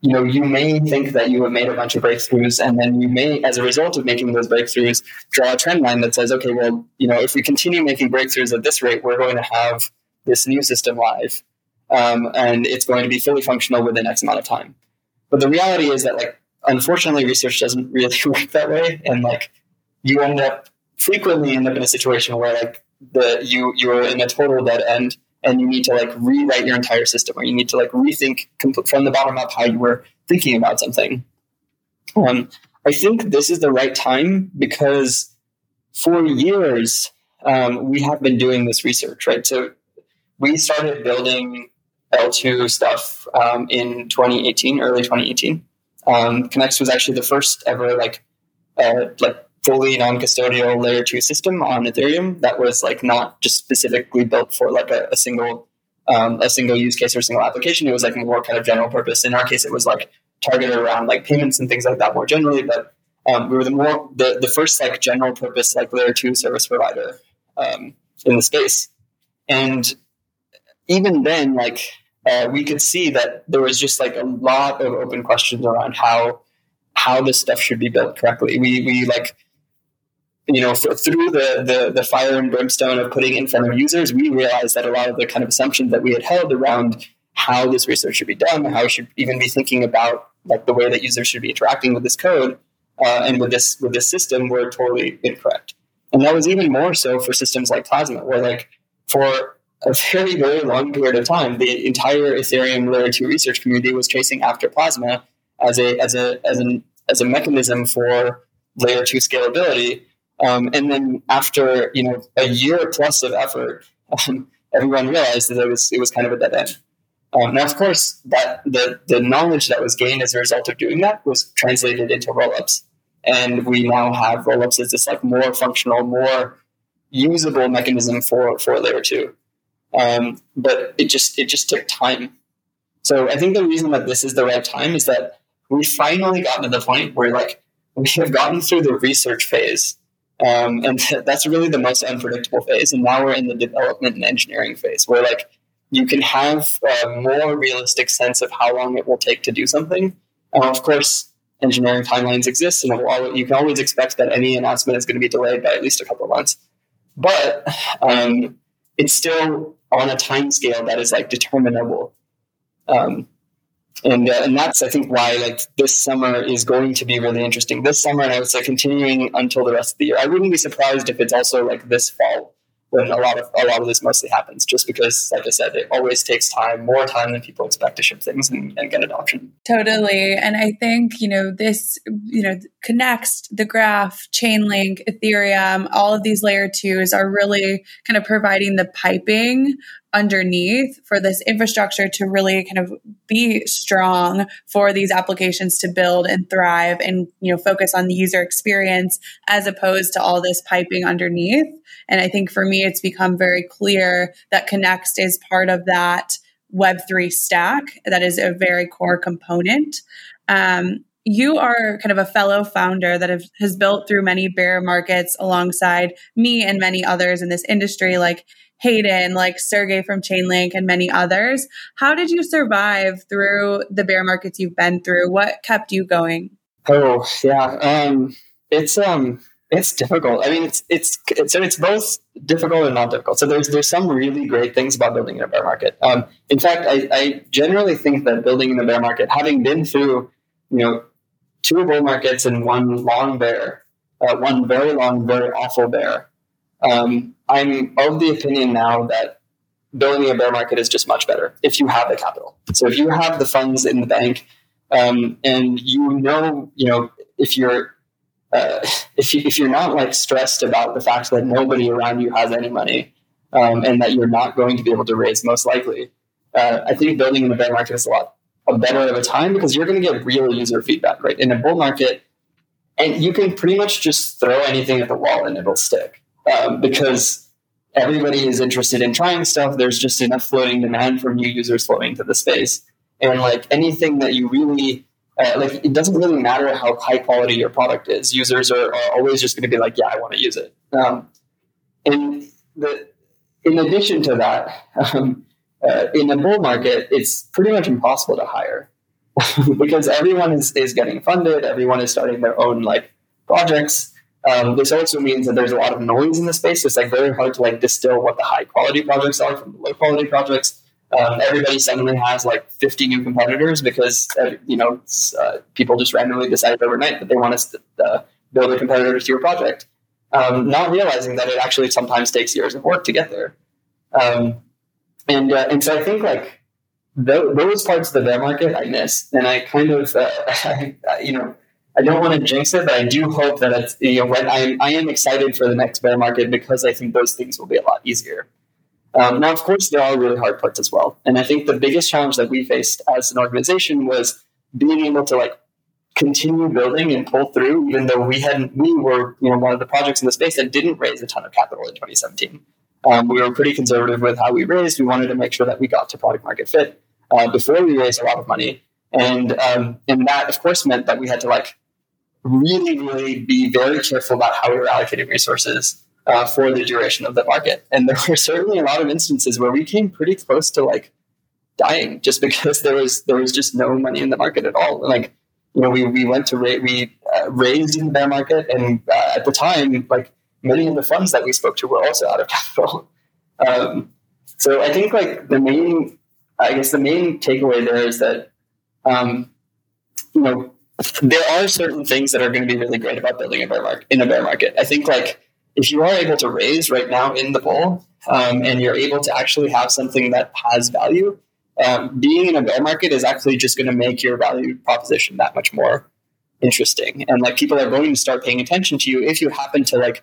Speaker 2: you know you may think that you have made a bunch of breakthroughs and then you may as a result of making those breakthroughs draw a trend line that says okay well you know if we continue making breakthroughs at this rate we're going to have this new system live um, and it's going to be fully functional within X amount of time. But the reality is that like unfortunately research doesn't really work that way, and like you end up frequently end up in a situation where like the you you're in a total dead end and you need to like rewrite your entire system or you need to like rethink from the bottom up how you were thinking about something. Um, I think this is the right time because for years um, we have been doing this research, right? So we started building L2 stuff um, in 2018, early 2018. Um, Connext was actually the first ever like uh, like fully non-custodial layer two system on Ethereum that was like not just specifically built for like a, a single um, a single use case or a single application. It was like more kind of general purpose. In our case, it was like targeted around like payments and things like that more generally. But um, we were the more the, the first like general purpose like layer two service provider um, in the space. And even then, like uh, we could see that there was just like a lot of open questions around how how this stuff should be built correctly. We we like you know for, through the, the the fire and brimstone of putting in front of users, we realized that a lot of the kind of assumptions that we had held around how this research should be done, how we should even be thinking about like the way that users should be interacting with this code uh, and with this with this system were totally incorrect. And that was even more so for systems like Plasma, where like for a very, very long period of time, the entire Ethereum layer two research community was chasing after Plasma as a as a as an as a mechanism for layer two scalability. Um, and then after you know a year plus of effort, um, everyone realized that it was it was kind of a dead end. Um, now, of course, that the the knowledge that was gained as a result of doing that was translated into rollups, and we now have rollups as this like more functional, more usable mechanism for for layer two. Um, but it just it just took time. So I think the reason that this is the right time is that we finally gotten to the point where like we have gotten through the research phase, um, and that's really the most unpredictable phase. And now we're in the development and engineering phase, where like you can have a more realistic sense of how long it will take to do something. Of course, engineering timelines exist, and you can always expect that any announcement is going to be delayed by at least a couple of months. But um, it's still on a time scale that is like determinable. Um, and uh, and that's I think why like this summer is going to be really interesting. This summer, and I would say continuing until the rest of the year. I wouldn't be surprised if it's also like this fall when a lot of a lot of this mostly happens. Just because, like I said, it always takes time, more time than people expect to ship things and, and get adoption.
Speaker 1: Totally, and I think you know this you know Connext the graph, Chainlink, Ethereum, all of these layer twos are really kind of providing the piping underneath for this infrastructure to really kind of be strong for these applications to build and thrive and you know focus on the user experience as opposed to all this piping underneath. And i think for me it's become very clear that connext is part of that web3 stack that is a very core component. Um, you are kind of a fellow founder that have, has built through many bear markets alongside me and many others in this industry. Like Hayden, like Sergey from Chainlink, and many others. How did you survive through the bear markets you've been through? What kept you going?
Speaker 2: Oh yeah, um, it's um, it's difficult. I mean, it's it's it's it's both difficult and not difficult. So there's there's some really great things about building in a bear market. Um, in fact, I, I generally think that building in a bear market, having been through, you know, two bull markets and one long bear, uh, one very long, very awful bear. Um, I'm of the opinion now that building a bear market is just much better if you have the capital. So if you have the funds in the bank, um, and you know, you know, if you're uh, if you if you're not like stressed about the fact that nobody around you has any money, um, and that you're not going to be able to raise most likely, uh, I think building in a bear market is a lot a better of a time because you're going to get real user feedback, right? In a bull market, and you can pretty much just throw anything at the wall and it'll stick um, because everybody is interested in trying stuff. There's just enough floating demand from new users flowing to the space. And like anything that you really uh, like, it doesn't really matter how high quality your product is. Users are, are always just going to be like, "Yeah, I want to use it." Um, and the, in addition to that, um, uh, in a bull market, it's pretty much impossible to hire because everyone is, is getting funded. Everyone is starting their own like projects. Um, this also means that there's a lot of noise in the space. So it's like very hard to like distill what the high quality projects are from the low quality projects. um, everybody suddenly has like 50 new competitors because uh, you know uh, people just randomly decided overnight that they want to uh, build a competitor to your project, um, not realizing that it actually sometimes takes years of work to get there. Um, and uh, and so I think like th- those parts of the bear market I miss, and I kind of uh, you know. I don't want to jinx it, but I do hope that it's you know I I am excited for the next bear market because I think those things will be a lot easier. Um, now, of course, there are really hard parts as well. And I think the biggest challenge that we faced as an organization was being able to like continue building and pull through, even though we hadn't, we were, you know, one of the projects in the space that didn't raise a ton of capital in 2017. Um, we were pretty conservative with how we raised. We wanted to make sure that we got to product market fit uh, before we raised a lot of money. And, um, and that, of course, meant that we had to like really, really be very careful about how we were allocating resources uh, for the duration of the market. And there were certainly a lot of instances where we came pretty close to like dying just because there was there was just no money in the market at all. Like you know, we, we went to ra- we uh, raised in the bear market, and uh, at the time, like many of the funds that we spoke to were also out of capital. Um, so I think like the main, I guess the main takeaway there is that um, you know there are certain things that are going to be really great about building a bear market in a bear market. I think like if you are able to raise right now in the bull um, and you're able to actually have something that has value, um, being in a bear market is actually just going to make your value proposition that much more interesting. And like people are going to start paying attention to you if you happen to like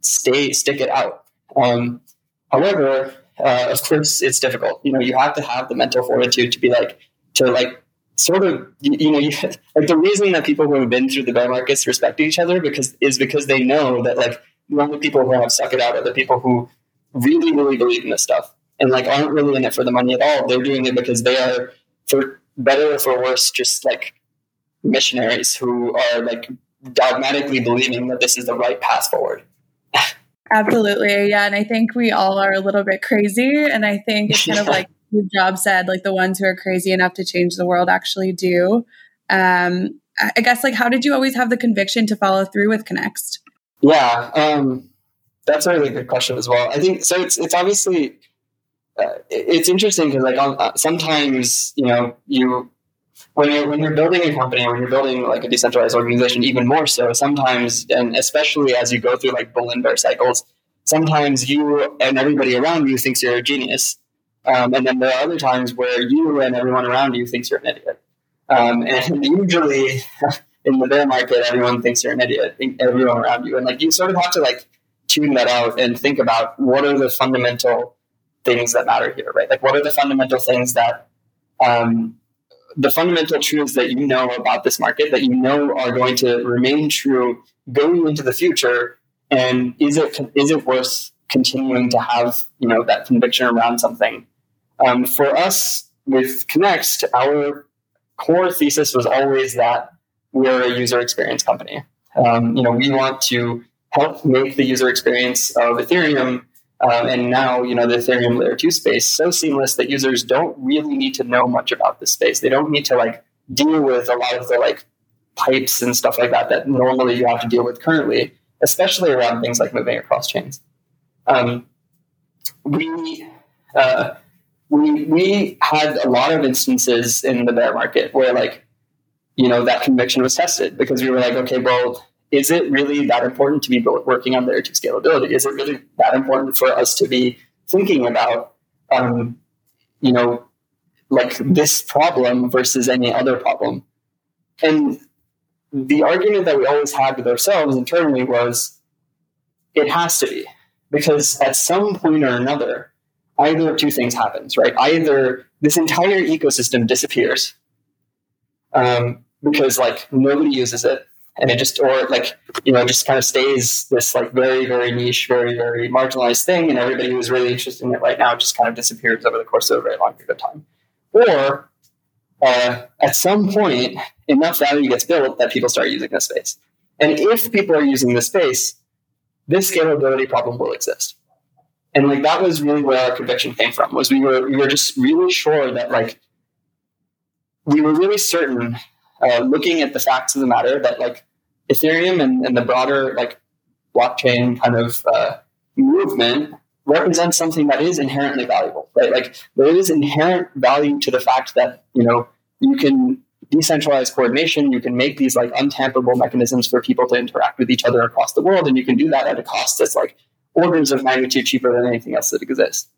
Speaker 2: stay stick it out. Um, however, uh, of course, it's difficult. You know, you have to have the mental fortitude to be like to like sort of you, you know you, like the reason that people who have been through the bear markets respect each other because is because they know that like the only people who have stuck it out are the people who really, really believe in this stuff and like aren't really in it for the money at all. They're doing it because they are, for better or for worse, just like missionaries who are like dogmatically believing that this is the right path forward.
Speaker 1: Absolutely. Yeah. And I think we all are a little bit crazy. And I think it's kind of like Steve Jobs said, like the ones who are crazy enough to change the world actually do. Um, I guess like how did you always have the conviction to follow through with Connext?
Speaker 2: Yeah, um, that's a really good question as well. I think so. It's it's obviously uh, it's interesting because like uh, sometimes you know you when you're when you're building a company when you're building like a decentralized organization even more so sometimes and especially as you go through like bull and bear cycles sometimes you and everybody around you thinks you're a genius um, and then there are other times where you and everyone around you thinks you're an idiot um, and usually in the bear market, everyone thinks you're an idiot, everyone around you. And like you sort of have to like tune that out and think about what are the fundamental things that matter here, right? Like what are the fundamental things that um, the fundamental truths that you know about this market that you know are going to remain true going into the future, and is it is it worth continuing to have you know that conviction around something? Um, for us with Connext, our core thesis was always that we're a user experience company. Um, you know, we want to help make the user experience of Ethereum um, and now, you know, the Ethereum layer two space so seamless that users don't really need to know much about this space. They don't need to like deal with a lot of the like pipes and stuff like that that normally you have to deal with currently, especially around things like moving across chains. Um, we uh, we we had a lot of instances in the bear market where like you know, that conviction was tested because we were like, okay, well, is it really that important to be working on layer two scalability? Is it really that important for us to be thinking about, um, you know, like this problem versus any other problem? And the argument that we always had with ourselves internally was it has to be because at some point or another, either of two things happens, right? Either this entire ecosystem disappears um, because like nobody uses it and it just or like you know just kind of stays this like very very niche very very marginalized thing and everybody who's really interested in it right now just kind of disappears over the course of a very long period of time. Or uh, at some point enough value gets built that people start using this space. And if people are using this space this scalability problem will exist and like that was really where our conviction came from was we were we were just really sure that like we were really certain uh, looking at the facts of the matter that like Ethereum and, and the broader like blockchain kind of uh, movement represents something that is inherently valuable, right? Like there is inherent value to the fact that you know you can decentralized coordination. You can make these like untamperable mechanisms for people to interact with each other across the world, and you can do that at a cost that's like orders of magnitude cheaper than anything else that exists.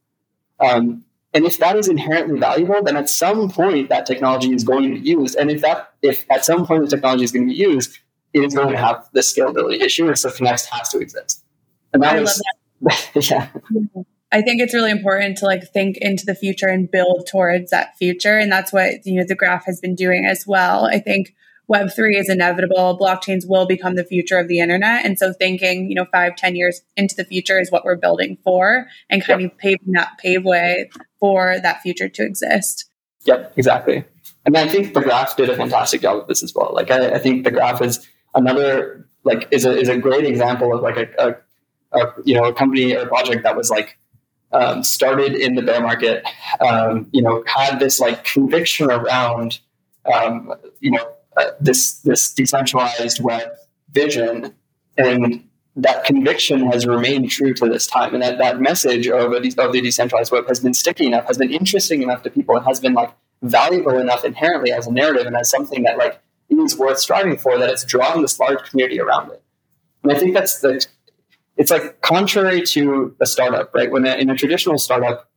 Speaker 2: Um, and if that is inherently valuable, then at some point that technology is going to be used. And if that if at some point the technology is going to be used, it is going to have the scalability issue, and so Connext has to exist. And that I is, love that. yeah.
Speaker 1: I think it's really important to like think into the future and build towards that future. And that's what, you know, the graph has been doing as well. I think Web3 is inevitable. Blockchains will become the future of the internet. And so thinking, you know, five, ten years into the future is what we're building for and kind yep. of paving that paveway for that future to exist.
Speaker 2: Yep, exactly. And I think the graph did a fantastic job of this as well. Like I, I think the graph is another like is a is a great example of like a, a, a you know a company or a project that was like um, started in the bear market, um, you know, had this like conviction around, um, you know, this this decentralized web vision, and that conviction has remained true to this time, and that that message of a, of the decentralized web has been sticky enough, has been interesting enough to people, and has been like valuable enough inherently as a narrative and as something that like is worth striving for that it's drawn this large community around it. And I think that's the it's like contrary to a startup, right? When a, in a traditional startup,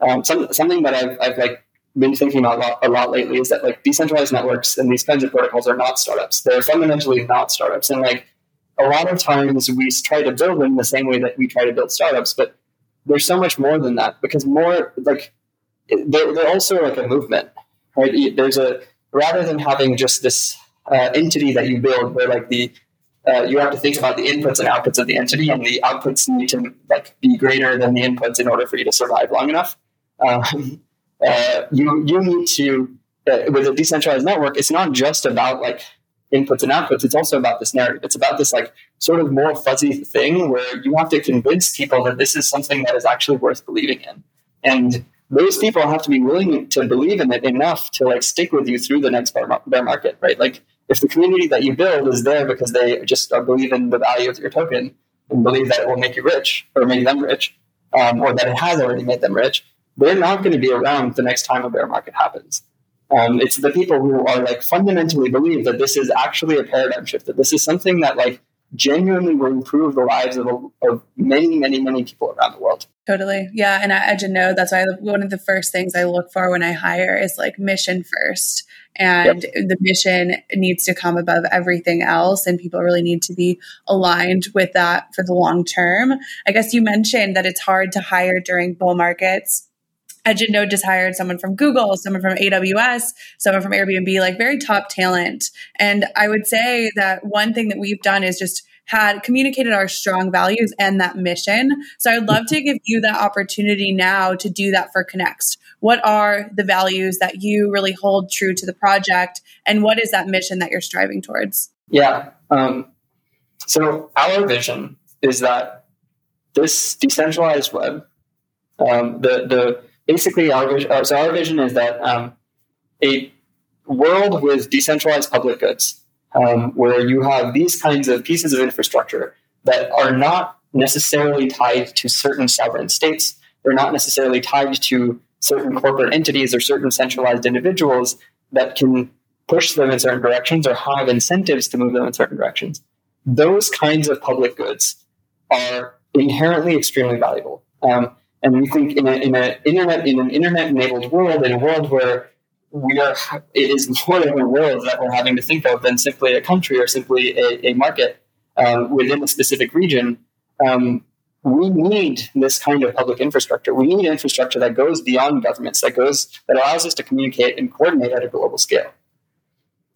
Speaker 2: um, some, something that I've, I've like been thinking about a lot, a lot lately is that like decentralized networks and these kinds of protocols are not startups. They're fundamentally not startups, and like a lot of times we try to build them the same way that we try to build startups, but there's so much more than that because more like they're, they're also like a movement, right? There's a rather than having just this uh, entity that you build where like the uh, you have to think about the inputs and outputs of the entity, and the outputs need to like be greater than the inputs in order for you to survive long enough. Um, uh, you you need to uh, with a decentralized network. It's not just about like inputs and outputs. It's also about this narrative. It's about this like sort of more fuzzy thing where you have to convince people that this is something that is actually worth believing in, and those people have to be willing to believe in it enough to like stick with you through the next bear market, right? Like if the community that you build is there because they just believe in the value of your token and believe that it will make you rich or make them rich, um, or that it has already made them rich, they're not going to be around the next time a bear market happens. Um, it's the people who are like fundamentally believe that this is actually a paradigm shift, that this is something that like genuinely will improve the lives of, of many, many, many people around the world.
Speaker 1: Totally. Yeah. And at Edge that's why one of the first things I look for when I hire is like mission first and yep. the mission needs to come above everything else and people really need to be aligned with that for the long term i guess you mentioned that it's hard to hire during bull markets Edge & Node just hired someone from Google, someone from AWS, someone from Airbnb, like very top talent. And I would say that one thing that we've done is just had communicated our strong values and that mission. So I'd love to give you that opportunity now to do that for Connext. What are the values that you really hold true to the project? And what is that mission that you're striving towards?
Speaker 2: Yeah. Um, so our vision is that this decentralized web, um, the, the basically our vision, uh, so our vision is that um, a world with decentralized public goods um, where you have these kinds of pieces of infrastructure that are not necessarily tied to certain sovereign states. They're not necessarily tied to certain corporate entities or certain centralized individuals that can push them in certain directions or have incentives to move them in certain directions. Those kinds of public goods are inherently extremely valuable. Um, and we think in, a, in, a internet, in an internet enabled world, in a world where we are it is more of a world that we're having to think of than simply a country or simply a, a market um, within a specific region. Um, we need this kind of public infrastructure. We need infrastructure that goes beyond governments, that goes that allows us to communicate and coordinate at a global scale.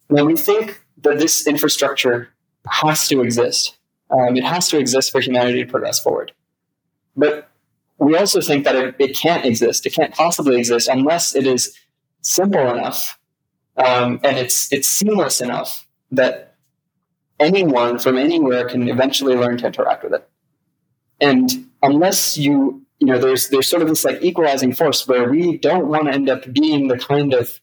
Speaker 2: Now we think that this infrastructure has to exist. Um, it has to exist for humanity to progress forward. But we also think that it, it can't exist. It can't possibly exist unless it is simple enough um, and it's it's seamless enough that anyone from anywhere can eventually learn to interact with it. And unless you you know there's there's sort of this like equalizing force where we don't want to end up being the kind of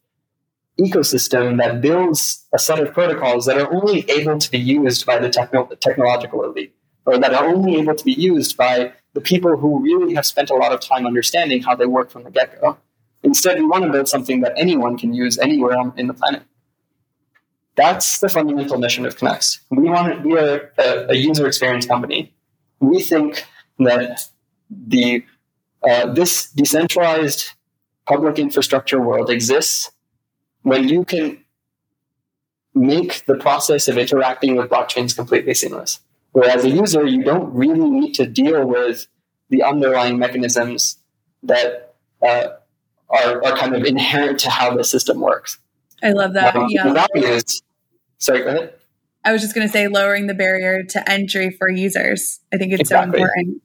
Speaker 2: ecosystem that builds a set of protocols that are only able to be used by the techno- technological elite or that are only able to be used by the people who really have spent a lot of time understanding how they work from the get go. Instead, we want to build something that anyone can use anywhere on, in the planet. That's the fundamental mission of Connext. We want to be a, a, a user experience company. We think that the uh, this decentralized public infrastructure world exists when you can make the process of interacting with blockchains completely seamless. Whereas a user, you don't really need to deal with the underlying mechanisms that uh, are, are kind of inherent to how the system works.
Speaker 1: I love that. Um, yeah.
Speaker 2: The values, sorry, go ahead.
Speaker 1: I was just going to say lowering the barrier to entry for users. I think it's exactly. so important.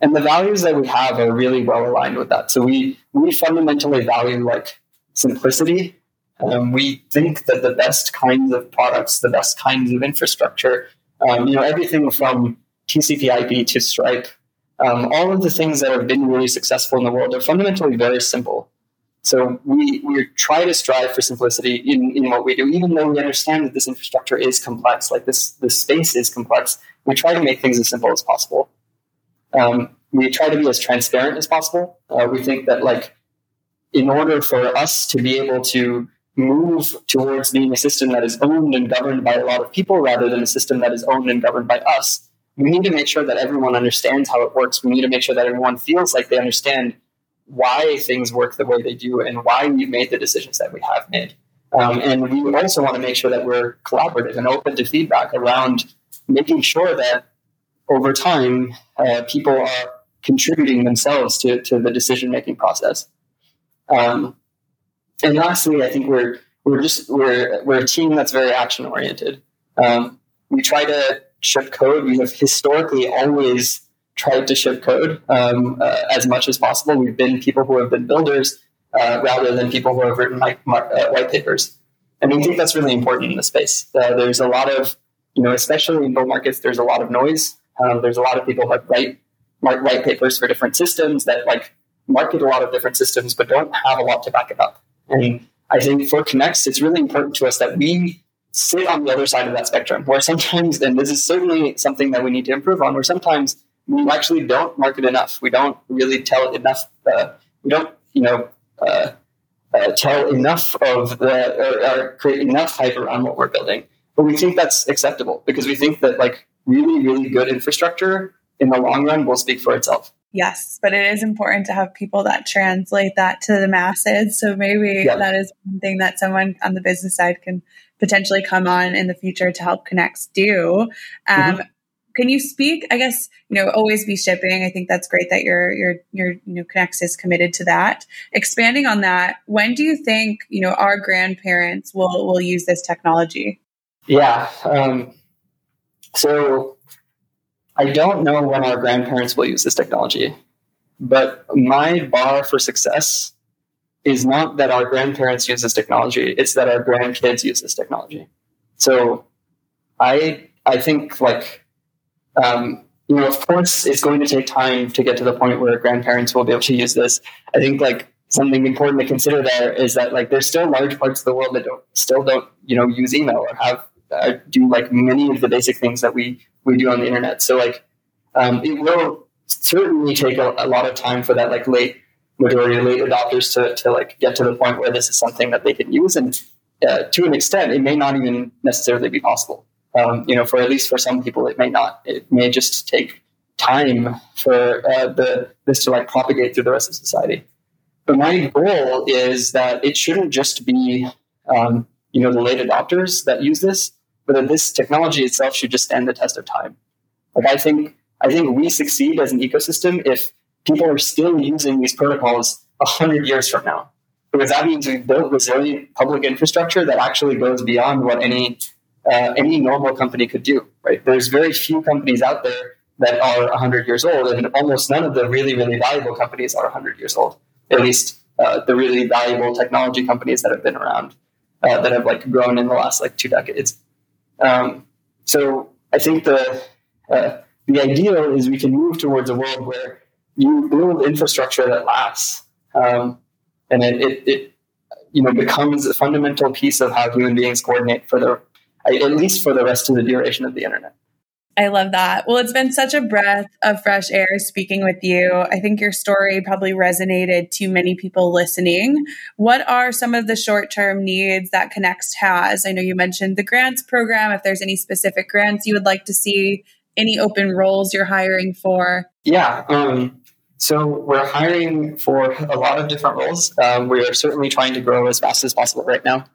Speaker 2: And the values that we have are really well aligned with that. So we we fundamentally value like simplicity. Um, we think that the best kinds of products, the best kinds of infrastructure, um, you know, everything from TCP/IP to Stripe, um, all of the things that have been really successful in the world are fundamentally very simple. So we, we try to strive for simplicity in, in what we do, even though we understand that this infrastructure is complex, like this, this space is complex. We try to make things as simple as possible. Um, we try to be as transparent as possible. Uh, we think that like in order for us to be able to move towards being a system that is owned and governed by a lot of people rather than a system that is owned and governed by us, we need to make sure that everyone understands how it works. We need to make sure that everyone feels like they understand why things work the way they do and why we've made the decisions that we have made. Um, and we also want to make sure that we're collaborative and open to feedback around making sure that over time uh, people are contributing themselves to, to the decision making process. Um, and lastly, I think we're we're just we're we're a team that's very action oriented. Um, we try to ship code. We have historically always tried to ship code um, uh, as much as possible. We've been people who have been builders uh, rather than people who have written like, uh, white papers. And we think that's really important in the space. Uh, there's a lot of, you know, especially in bull markets, there's a lot of noise. Um, there's a lot of people who write white papers for different systems that like market a lot of different systems, but don't have a lot to back it up. And I think for Connext, it's really important to us that we sit on the other side of that spectrum, where sometimes, and this is certainly something that we need to improve on, where sometimes we actually don't market enough. We don't really tell enough. Uh, we don't, you know, uh, uh, tell enough of the or, or, create enough hype around what we're building. But we think that's acceptable because we think that like really, really good infrastructure in the long run will speak for itself.
Speaker 1: Yes, but it is important to have people that translate that to the masses. So maybe yeah. that is one thing that someone on the business side can potentially come on in the future to help Connext do. Um, mm-hmm. Can you speak? I guess you know, always be shipping. I think that's great that your your your you know Connext is committed to that. Expanding on that, when do you think you know our grandparents will will use this technology?
Speaker 2: Yeah. Um, so I don't know when our grandparents will use this technology, but my bar for success is not that our grandparents use this technology; it's that our grandkids use this technology. So, I I think like um, you know, of course, it's going to take time to get to the point where grandparents will be able to use this. I think like something important to consider there is that like there's still large parts of the world that don't still don't you know use email or have uh, do like many of the basic things that we we do on the internet. So like um, it will certainly take a, a, lot of time for that like late majority late adopters to to like get to the point where this is something that they can use and uh, to an extent it may not even necessarily be possible. Um, you know, for at least for some people, it may not. It may just take time for uh, the this to like propagate through the rest of society. But my goal is that it shouldn't just be um, you know the late adopters that use this, but that this technology itself should just stand the test of time. Like I think I think we succeed as an ecosystem if people are still using these protocols hundred years from now, because that means we've built resilient public infrastructure that actually goes beyond what any uh, any normal company could do. Right? There's very few companies out there that are 100 years old, and almost none of the really really valuable companies are 100 years old. At least uh, the really valuable technology companies that have been around uh, that have like grown in the last like two decades. Um, so I think the uh, the ideal is we can move towards a world where you build infrastructure that lasts, um, and it, it, it you know becomes a fundamental piece of how human beings coordinate for the at least for the rest of the duration of the internet.
Speaker 1: I love that. Well, it's been such a breath of fresh air speaking with you. I think your story probably resonated to many people listening. What are some of the short term needs that Connext has? I know you mentioned the grants program. If there's any specific grants you would like to see, any open roles you're hiring for?
Speaker 2: Yeah. Um, so we're hiring for a lot of different roles. Um, we are certainly trying to grow as fast as possible right now.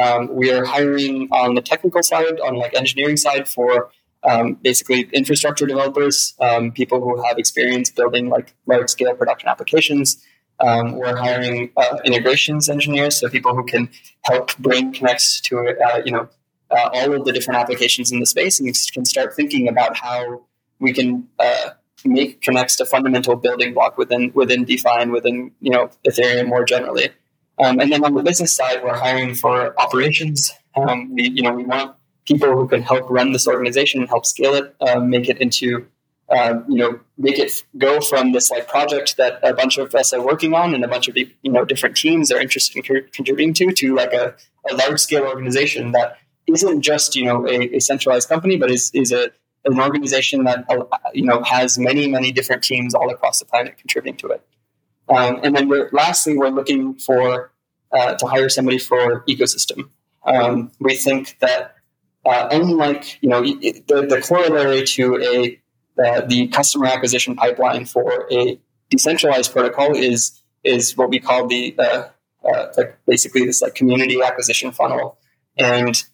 Speaker 2: Um, we are hiring on the technical side, on like engineering side for um, basically infrastructure developers, um, people who have experience building like large scale production applications. Um, we're hiring uh, integrations engineers, so people who can help bring Connext to uh, you know uh, all of the different applications in the space and can start thinking about how we can uh, make Connext a fundamental building block within within DeFi and within you know Ethereum more generally. Um, and then on the business side, we're hiring for operations. Um, we you know we want people who can help run this organization and help scale it, um, make it into, uh, you know, make it go from this like project that a bunch of us are working on and a bunch of you know different teams are interested in co- contributing to, to like a, a large scale organization that isn't just you know a, a centralized company, but is is a an organization that uh, you know has many many different teams all across the planet contributing to it. Um, and then we're, lastly, we're looking for uh, to hire somebody for ecosystem. Um, we think that uh, unlike you know the, the corollary to a uh, the customer acquisition pipeline for a decentralized protocol is is what we call the uh, uh like basically this like community acquisition funnel, and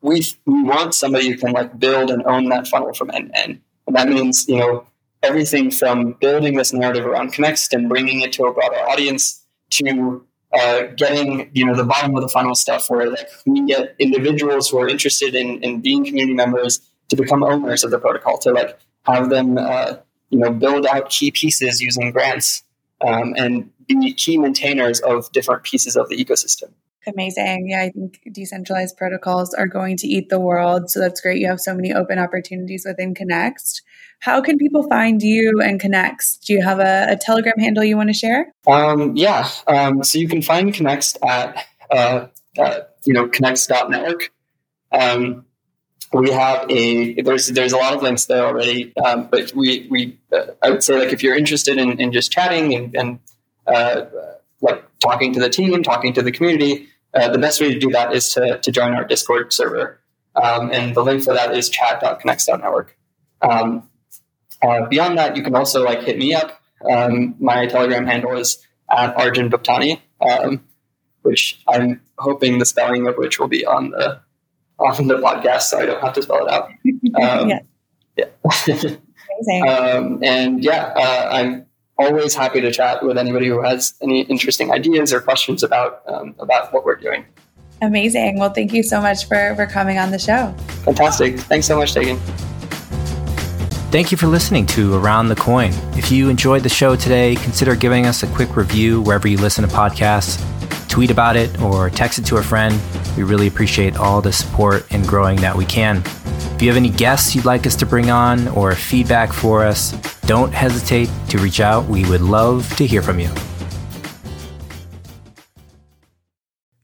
Speaker 2: we we want somebody who can like build and own that funnel from end to end, and that means you know everything from building this narrative around Connext and bringing it to a broader audience to uh, getting you know the bottom of the funnel stuff where like we get individuals who are interested in, in being community members to become owners of the protocol to like have them uh, you know build out key pieces using grants um, and be key maintainers of different pieces of the ecosystem.
Speaker 1: Amazing. Yeah i think decentralized protocols are going to eat the world so that's great. You have so many open opportunities within Connext how can people find you and Connext? Do you have a, a Telegram handle you want to share?
Speaker 2: Um, yeah. Um, so you can find Connext at, uh, uh, you know, Connext.network. Um, we have a there's there's a lot of links there already, um, but we we uh, I would say like if you're interested in, in just chatting and, and uh, like talking to the team, talking to the community, uh, the best way to do that is to to join our Discord server, um, and the link for that is chat.connext.network. Um, uh, beyond that, you can also like hit me up. Um, my Telegram handle is at Arjun Bhuptani, um, which I'm hoping the spelling of which will be on the on the podcast, so I don't have to spell it out. Um, yeah. yeah. um, and yeah, uh, I'm always happy to chat with anybody who has any interesting ideas or questions about um, about what we're doing.
Speaker 1: Amazing. Well, thank you so much for for coming on the show.
Speaker 2: Fantastic. Thanks so much, Tegan.
Speaker 3: Thank you for listening to Around the Coin. If you enjoyed the show today, consider giving us a quick review wherever you listen to podcasts. Tweet about it or text it to a friend. We really appreciate all the support and growing that we can. If you have any guests you'd like us to bring on or feedback for us, don't hesitate to reach out. We would love to hear from you.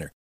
Speaker 4: winner.